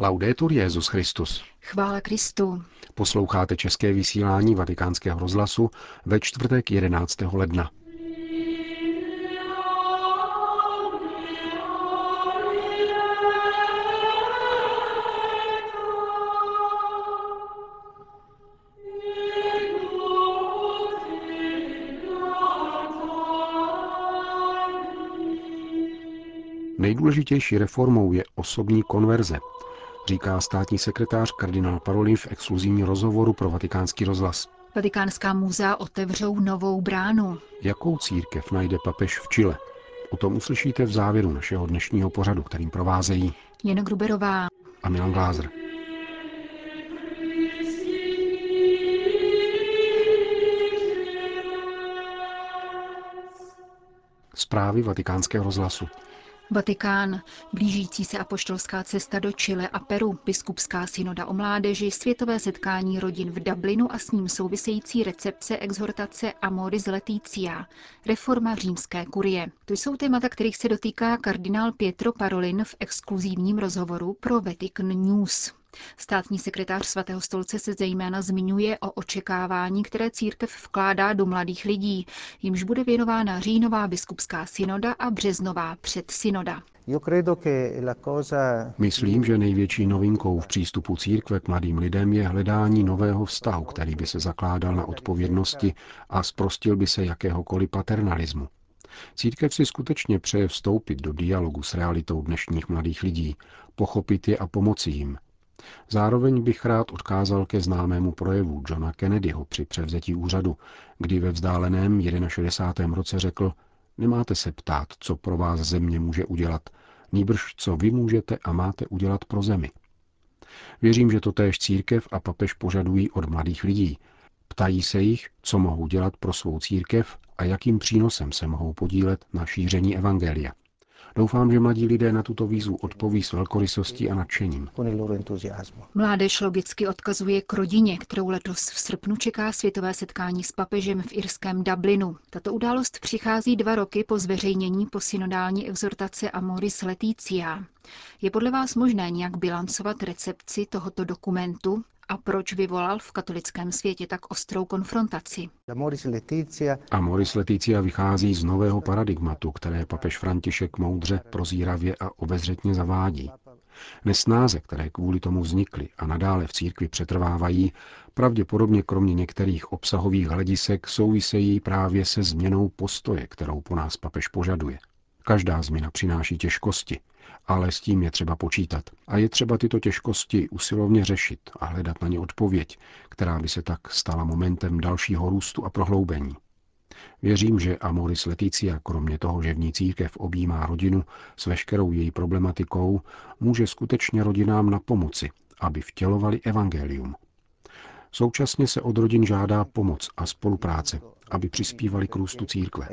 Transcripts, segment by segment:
Laudetur Jezus Christus. Chvála Kristu. Posloucháte české vysílání Vatikánského rozhlasu ve čtvrtek 11. ledna. Nejdůležitější reformou je osobní konverze, říká státní sekretář kardinál Parolin v exkluzivním rozhovoru pro vatikánský rozhlas. Vatikánská muzea otevřou novou bránu. Jakou církev najde papež v Chile? O tom uslyšíte v závěru našeho dnešního pořadu, kterým provázejí Jena Gruberová a Milan Glázer. Zprávy vatikánského rozhlasu. Vatikán, blížící se apoštolská cesta do Chile a Peru, biskupská synoda o mládeži, světové setkání rodin v Dublinu a s ním související recepce exhortace Amoris Laetitia, reforma římské kurie. To jsou témata, kterých se dotýká kardinál Pietro Parolin v exkluzivním rozhovoru pro Vatican News. Státní sekretář svatého stolce se zejména zmiňuje o očekávání, které církev vkládá do mladých lidí, jimž bude věnována říjnová biskupská synoda a březnová předsynoda. Myslím, že největší novinkou v přístupu církve k mladým lidem je hledání nového vztahu, který by se zakládal na odpovědnosti a zprostil by se jakéhokoliv paternalismu. Církev si skutečně přeje vstoupit do dialogu s realitou dnešních mladých lidí, pochopit je a pomoci jim, Zároveň bych rád odkázal ke známému projevu Johna Kennedyho při převzetí úřadu, kdy ve vzdáleném 61. roce řekl, nemáte se ptát, co pro vás země může udělat, nýbrž co vy můžete a máte udělat pro zemi. Věřím, že to též církev a papež požadují od mladých lidí. Ptají se jich, co mohou dělat pro svou církev a jakým přínosem se mohou podílet na šíření evangelia. Doufám, že mladí lidé na tuto výzvu odpoví s velkorysostí a nadšením. Mládež logicky odkazuje k rodině, kterou letos v srpnu čeká světové setkání s papežem v irském Dublinu. Tato událost přichází dva roky po zveřejnění posynodální exhortace Amoris Leticia. Je podle vás možné nějak bilancovat recepci tohoto dokumentu a proč vyvolal v katolickém světě tak ostrou konfrontaci. Amoris Leticia vychází z nového paradigmatu, které papež František moudře, prozíravě a obezřetně zavádí. Nesnáze, které kvůli tomu vznikly a nadále v církvi přetrvávají, pravděpodobně kromě některých obsahových hledisek souvisejí právě se změnou postoje, kterou po nás papež požaduje. Každá změna přináší těžkosti, ale s tím je třeba počítat. A je třeba tyto těžkosti usilovně řešit a hledat na ně odpověď, která by se tak stala momentem dalšího růstu a prohloubení. Věřím, že Amoris Leticia, kromě toho, že v ní církev objímá rodinu s veškerou její problematikou, může skutečně rodinám na pomoci, aby vtělovali evangelium. Současně se od rodin žádá pomoc a spolupráce, aby přispívali k růstu církve.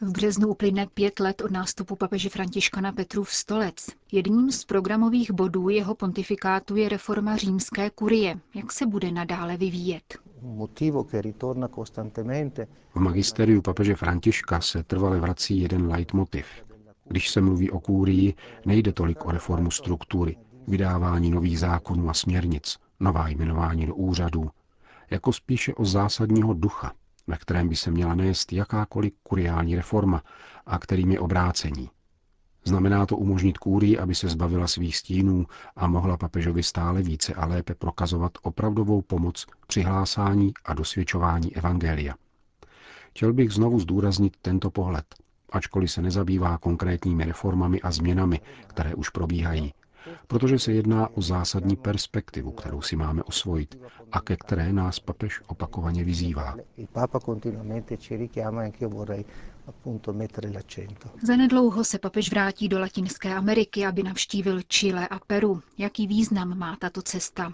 V březnu uplyne pět let od nástupu papeže Františka na Petrův stolec. Jedním z programových bodů jeho pontifikátu je reforma římské kurie. Jak se bude nadále vyvíjet? V magisteriu papeže Františka se trvale vrací jeden leitmotiv. Když se mluví o kúrii, nejde tolik o reformu struktury, vydávání nových zákonů a směrnic, nová jmenování do úřadů, jako spíše o zásadního ducha, ve kterém by se měla nést jakákoliv kuriální reforma a kterým je obrácení. Znamená to umožnit kůrii, aby se zbavila svých stínů a mohla papežovi stále více a lépe prokazovat opravdovou pomoc při hlásání a dosvědčování evangelia. Chtěl bych znovu zdůraznit tento pohled, ačkoliv se nezabývá konkrétními reformami a změnami, které už probíhají, protože se jedná o zásadní perspektivu, kterou si máme osvojit a ke které nás papež opakovaně vyzývá. Zanedlouho se papež vrátí do Latinské Ameriky, aby navštívil Chile a Peru. Jaký význam má tato cesta?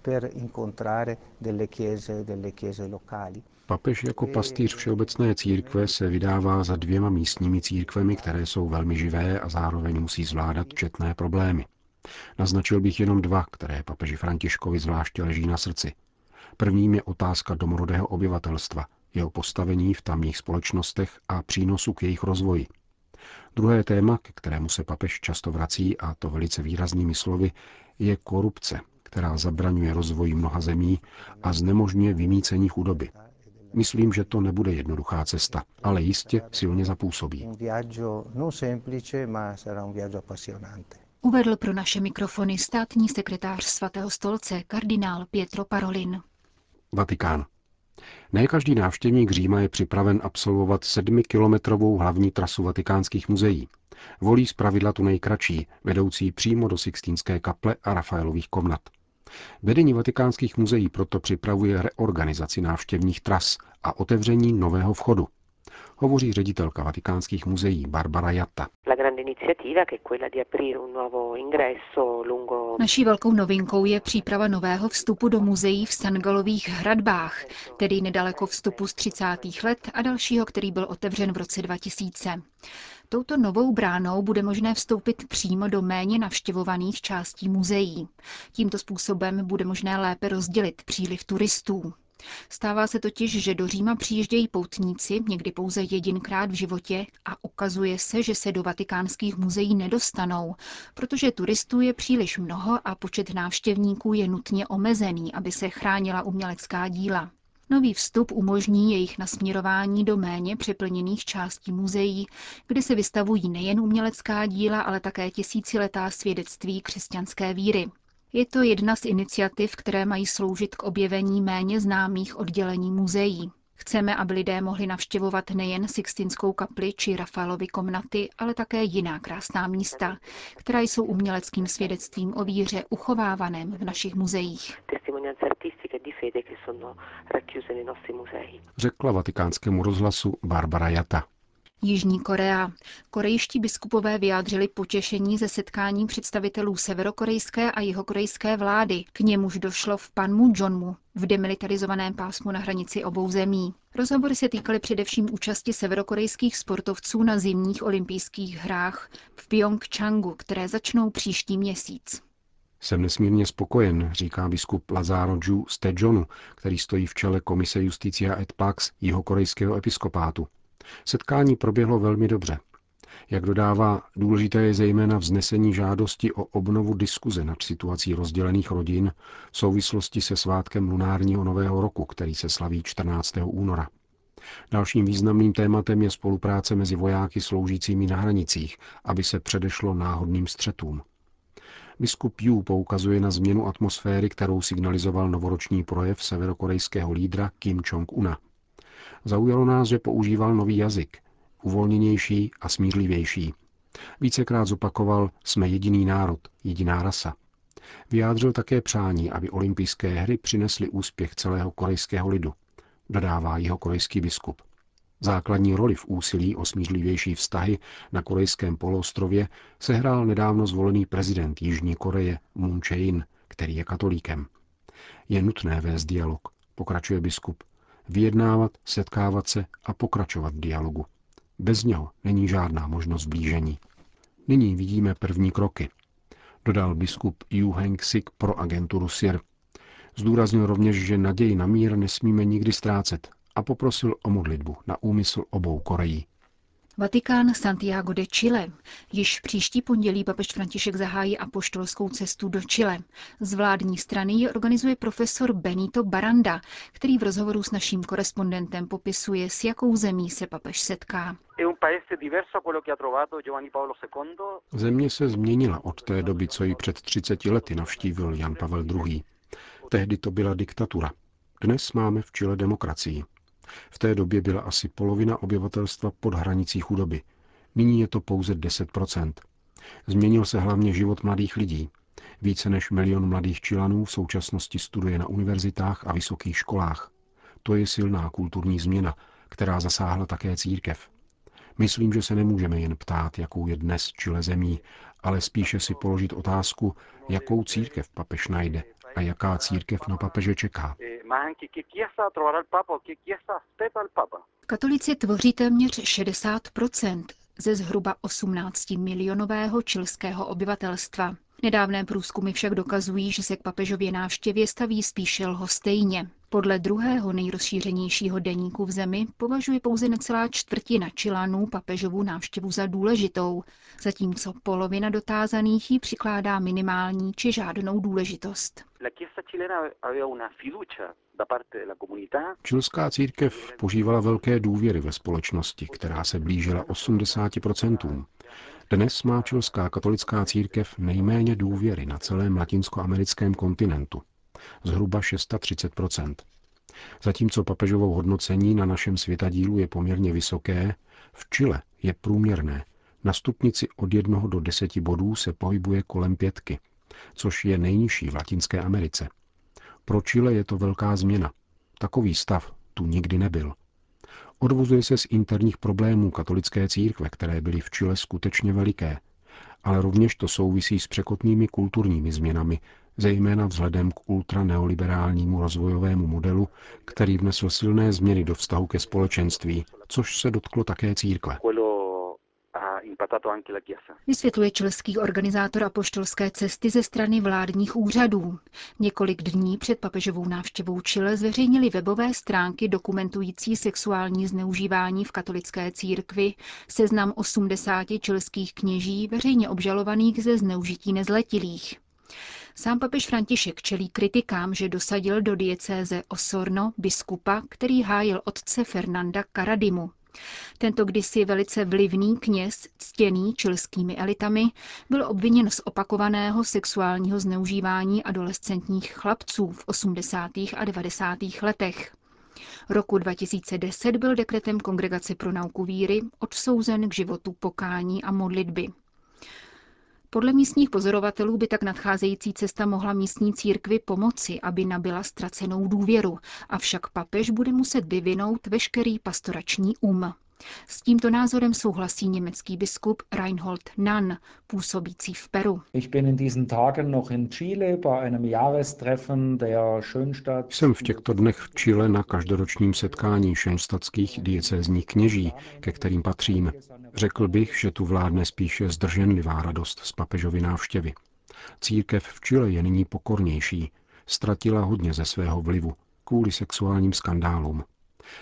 per incontrare delle chiese, delle chiese locali. Papež jako pastýř Všeobecné církve se vydává za dvěma místními církvemi, které jsou velmi živé a zároveň musí zvládat četné problémy. Naznačil bych jenom dva, které papeži Františkovi zvláště leží na srdci. Prvním je otázka domorodého obyvatelstva, jeho postavení v tamních společnostech a přínosu k jejich rozvoji. Druhé téma, ke kterému se papež často vrací, a to velice výraznými slovy, je korupce, která zabraňuje rozvoji mnoha zemí a znemožňuje vymícení chudoby. Myslím, že to nebude jednoduchá cesta, ale jistě silně zapůsobí. Uvedl pro naše mikrofony státní sekretář svatého stolce kardinál Pietro Parolin. Vatikán. Ne každý návštěvník Říma je připraven absolvovat sedmikilometrovou hlavní trasu vatikánských muzeí. Volí zpravidla tu nejkratší, vedoucí přímo do Sixtínské kaple a Rafaelových komnat. Vedení vatikánských muzeí proto připravuje reorganizaci návštěvních tras a otevření nového vchodu. Hovoří ředitelka vatikánských muzeí Barbara Jatta. Naší velkou novinkou je příprava nového vstupu do muzeí v Sangalových hradbách, tedy nedaleko vstupu z 30. let a dalšího, který byl otevřen v roce 2000. Touto novou bránou bude možné vstoupit přímo do méně navštěvovaných částí muzeí. Tímto způsobem bude možné lépe rozdělit příliv turistů. Stává se totiž, že do Říma přijíždějí poutníci někdy pouze jedinkrát v životě a ukazuje se, že se do vatikánských muzeí nedostanou, protože turistů je příliš mnoho a počet návštěvníků je nutně omezený, aby se chránila umělecká díla. Nový vstup umožní jejich nasměrování do méně přeplněných částí muzeí, kde se vystavují nejen umělecká díla, ale také tisíciletá svědectví křesťanské víry. Je to jedna z iniciativ, které mají sloužit k objevení méně známých oddělení muzeí. Chceme, aby lidé mohli navštěvovat nejen Sixtinskou kapli či Rafaelovy komnaty, ale také jiná krásná místa, která jsou uměleckým svědectvím o víře uchovávaném v našich muzeích. Řekla vatikánskému rozhlasu Barbara Jata. Jižní Korea. Korejští biskupové vyjádřili potěšení ze setkání představitelů severokorejské a jihokorejské vlády. K němuž došlo v Panmunjommu, v demilitarizovaném pásmu na hranici obou zemí. Rozhovory se týkaly především účasti severokorejských sportovců na zimních olympijských hrách v Pyeongchangu, které začnou příští měsíc. Jsem nesmírně spokojen, říká biskup Lazaro Ju z Tejonu, který stojí v čele Komise Justicia et Pax jihokorejského episkopátu. Setkání proběhlo velmi dobře. Jak dodává, důležité je zejména vznesení žádosti o obnovu diskuze nad situací rozdělených rodin v souvislosti se svátkem lunárního nového roku, který se slaví 14. února. Dalším významným tématem je spolupráce mezi vojáky sloužícími na hranicích, aby se předešlo náhodným střetům. Biskup Yu poukazuje na změnu atmosféry, kterou signalizoval novoroční projev severokorejského lídra Kim Jong-una. Zaujalo nás, že používal nový jazyk, uvolněnější a smírlivější. Vícekrát zopakoval, jsme jediný národ, jediná rasa. Vyjádřil také přání, aby olympijské hry přinesly úspěch celého korejského lidu, dodává jeho korejský biskup. Základní roli v úsilí o smířlivější vztahy na korejském poloostrově sehrál nedávno zvolený prezident Jižní Koreje Moon Jae-in, který je katolíkem. Je nutné vést dialog, pokračuje biskup, vyjednávat, setkávat se a pokračovat v dialogu. Bez něho není žádná možnost blížení. Nyní vidíme první kroky, dodal biskup Yu Heng Sik pro agenturu SIR. Zdůraznil rovněž, že naději na mír nesmíme nikdy ztrácet a poprosil o modlitbu na úmysl obou Koreí. Vatikán Santiago de Chile. Již příští pondělí papež František zahájí apoštolskou cestu do Chile. Z vládní strany ji organizuje profesor Benito Baranda, který v rozhovoru s naším korespondentem popisuje, s jakou zemí se papež setká. Země se změnila od té doby, co ji před 30 lety navštívil Jan Pavel II. Tehdy to byla diktatura. Dnes máme v Chile demokracii. V té době byla asi polovina obyvatelstva pod hranicí chudoby. Nyní je to pouze 10 Změnil se hlavně život mladých lidí. Více než milion mladých Čilanů v současnosti studuje na univerzitách a vysokých školách. To je silná kulturní změna, která zasáhla také církev. Myslím, že se nemůžeme jen ptát, jakou je dnes Čile zemí, ale spíše si položit otázku, jakou církev papež najde a jaká církev na papeže čeká. Katolici tvoří téměř 60% ze zhruba 18 milionového čilského obyvatelstva. Nedávné průzkumy však dokazují, že se k papežově návštěvě staví spíše lhostejně. Podle druhého nejrozšířenějšího deníku v zemi považuje pouze necelá čtvrtina Čilánů papežovu návštěvu za důležitou, zatímco polovina dotázaných jí přikládá minimální či žádnou důležitost. Čilská církev požívala velké důvěry ve společnosti, která se blížila 80%. Dnes má čilská katolická církev nejméně důvěry na celém latinskoamerickém kontinentu. Zhruba 630% Zatímco papežovou hodnocení na našem světadílu je poměrně vysoké, v Chile je průměrné. Na stupnici od jednoho do deseti bodů se pohybuje kolem pětky, což je nejnižší v Latinské Americe. Pro Chile je to velká změna. Takový stav tu nikdy nebyl. Odvozuje se z interních problémů katolické církve, které byly v Chile skutečně veliké, ale rovněž to souvisí s překotnými kulturními změnami, zejména vzhledem k ultraneoliberálnímu rozvojovému modelu, který vnesl silné změny do vztahu ke společenství, což se dotklo také církve. Vysvětluje čilský organizátor apoštolské cesty ze strany vládních úřadů. Několik dní před papežovou návštěvou Chile zveřejnili webové stránky dokumentující sexuální zneužívání v katolické církvi seznam 80 čilských kněží veřejně obžalovaných ze zneužití nezletilých. Sám papež František čelí kritikám, že dosadil do diecéze Osorno biskupa, který hájil otce Fernanda Karadimu. Tento kdysi velice vlivný kněz, ctěný čilskými elitami, byl obviněn z opakovaného sexuálního zneužívání adolescentních chlapců v 80. a 90. letech. Roku 2010 byl dekretem Kongregace pro nauku víry odsouzen k životu pokání a modlitby. Podle místních pozorovatelů by tak nadcházející cesta mohla místní církvi pomoci, aby nabila ztracenou důvěru, avšak papež bude muset vyvinout veškerý pastorační um. S tímto názorem souhlasí německý biskup Reinhold Nann, působící v Peru. Jsem v těchto dnech v Chile na každoročním setkání šenstatských diecézních kněží, ke kterým patřím. Řekl bych, že tu vládne spíše zdrženlivá radost z papežovy návštěvy. Církev v Chile je nyní pokornější, ztratila hodně ze svého vlivu kvůli sexuálním skandálům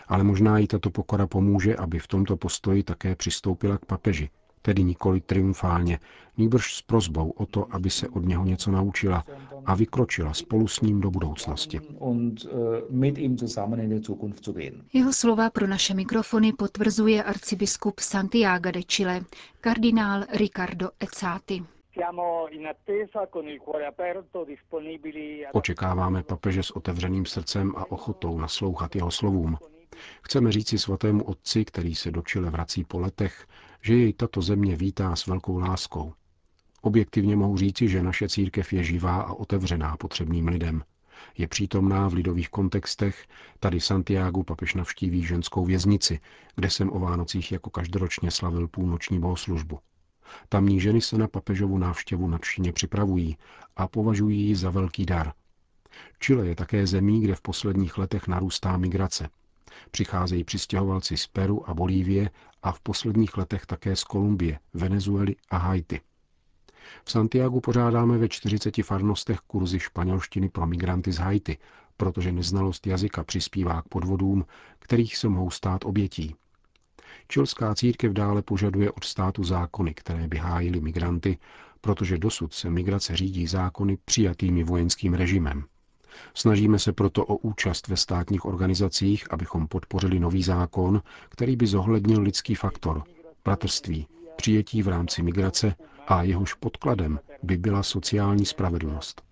ale možná jí tato pokora pomůže, aby v tomto postoji také přistoupila k papeži, tedy nikoli triumfálně, nýbrž s prozbou o to, aby se od něho něco naučila a vykročila spolu s ním do budoucnosti. Jeho slova pro naše mikrofony potvrzuje arcibiskup Santiago de Chile, kardinál Ricardo Ezzati. Očekáváme papeže s otevřeným srdcem a ochotou naslouchat jeho slovům. Chceme říci svatému otci, který se do Čile vrací po letech, že jej tato země vítá s velkou láskou. Objektivně mohu říci, že naše církev je živá a otevřená potřebným lidem. Je přítomná v lidových kontextech, tady Santiago papež navštíví ženskou věznici, kde jsem o Vánocích jako každoročně slavil půlnoční bohoslužbu. Tamní ženy se na papežovu návštěvu nadšeně připravují a považují ji za velký dar. Chile je také zemí, kde v posledních letech narůstá migrace. Přicházejí přistěhovalci z Peru a Bolívie a v posledních letech také z Kolumbie, Venezuely a Haiti. V Santiagu pořádáme ve 40 farnostech kurzy španělštiny pro migranty z Haiti, protože neznalost jazyka přispívá k podvodům, kterých se mohou stát obětí. Čilská církev dále požaduje od státu zákony, které by hájily migranty, protože dosud se migrace řídí zákony přijatými vojenským režimem. Snažíme se proto o účast ve státních organizacích, abychom podpořili nový zákon, který by zohlednil lidský faktor, bratrství, přijetí v rámci migrace a jehož podkladem by byla sociální spravedlnost.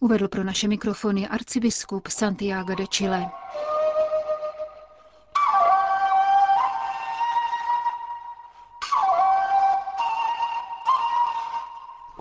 Uvedl pro naše mikrofony arcibiskup Santiago de Chile.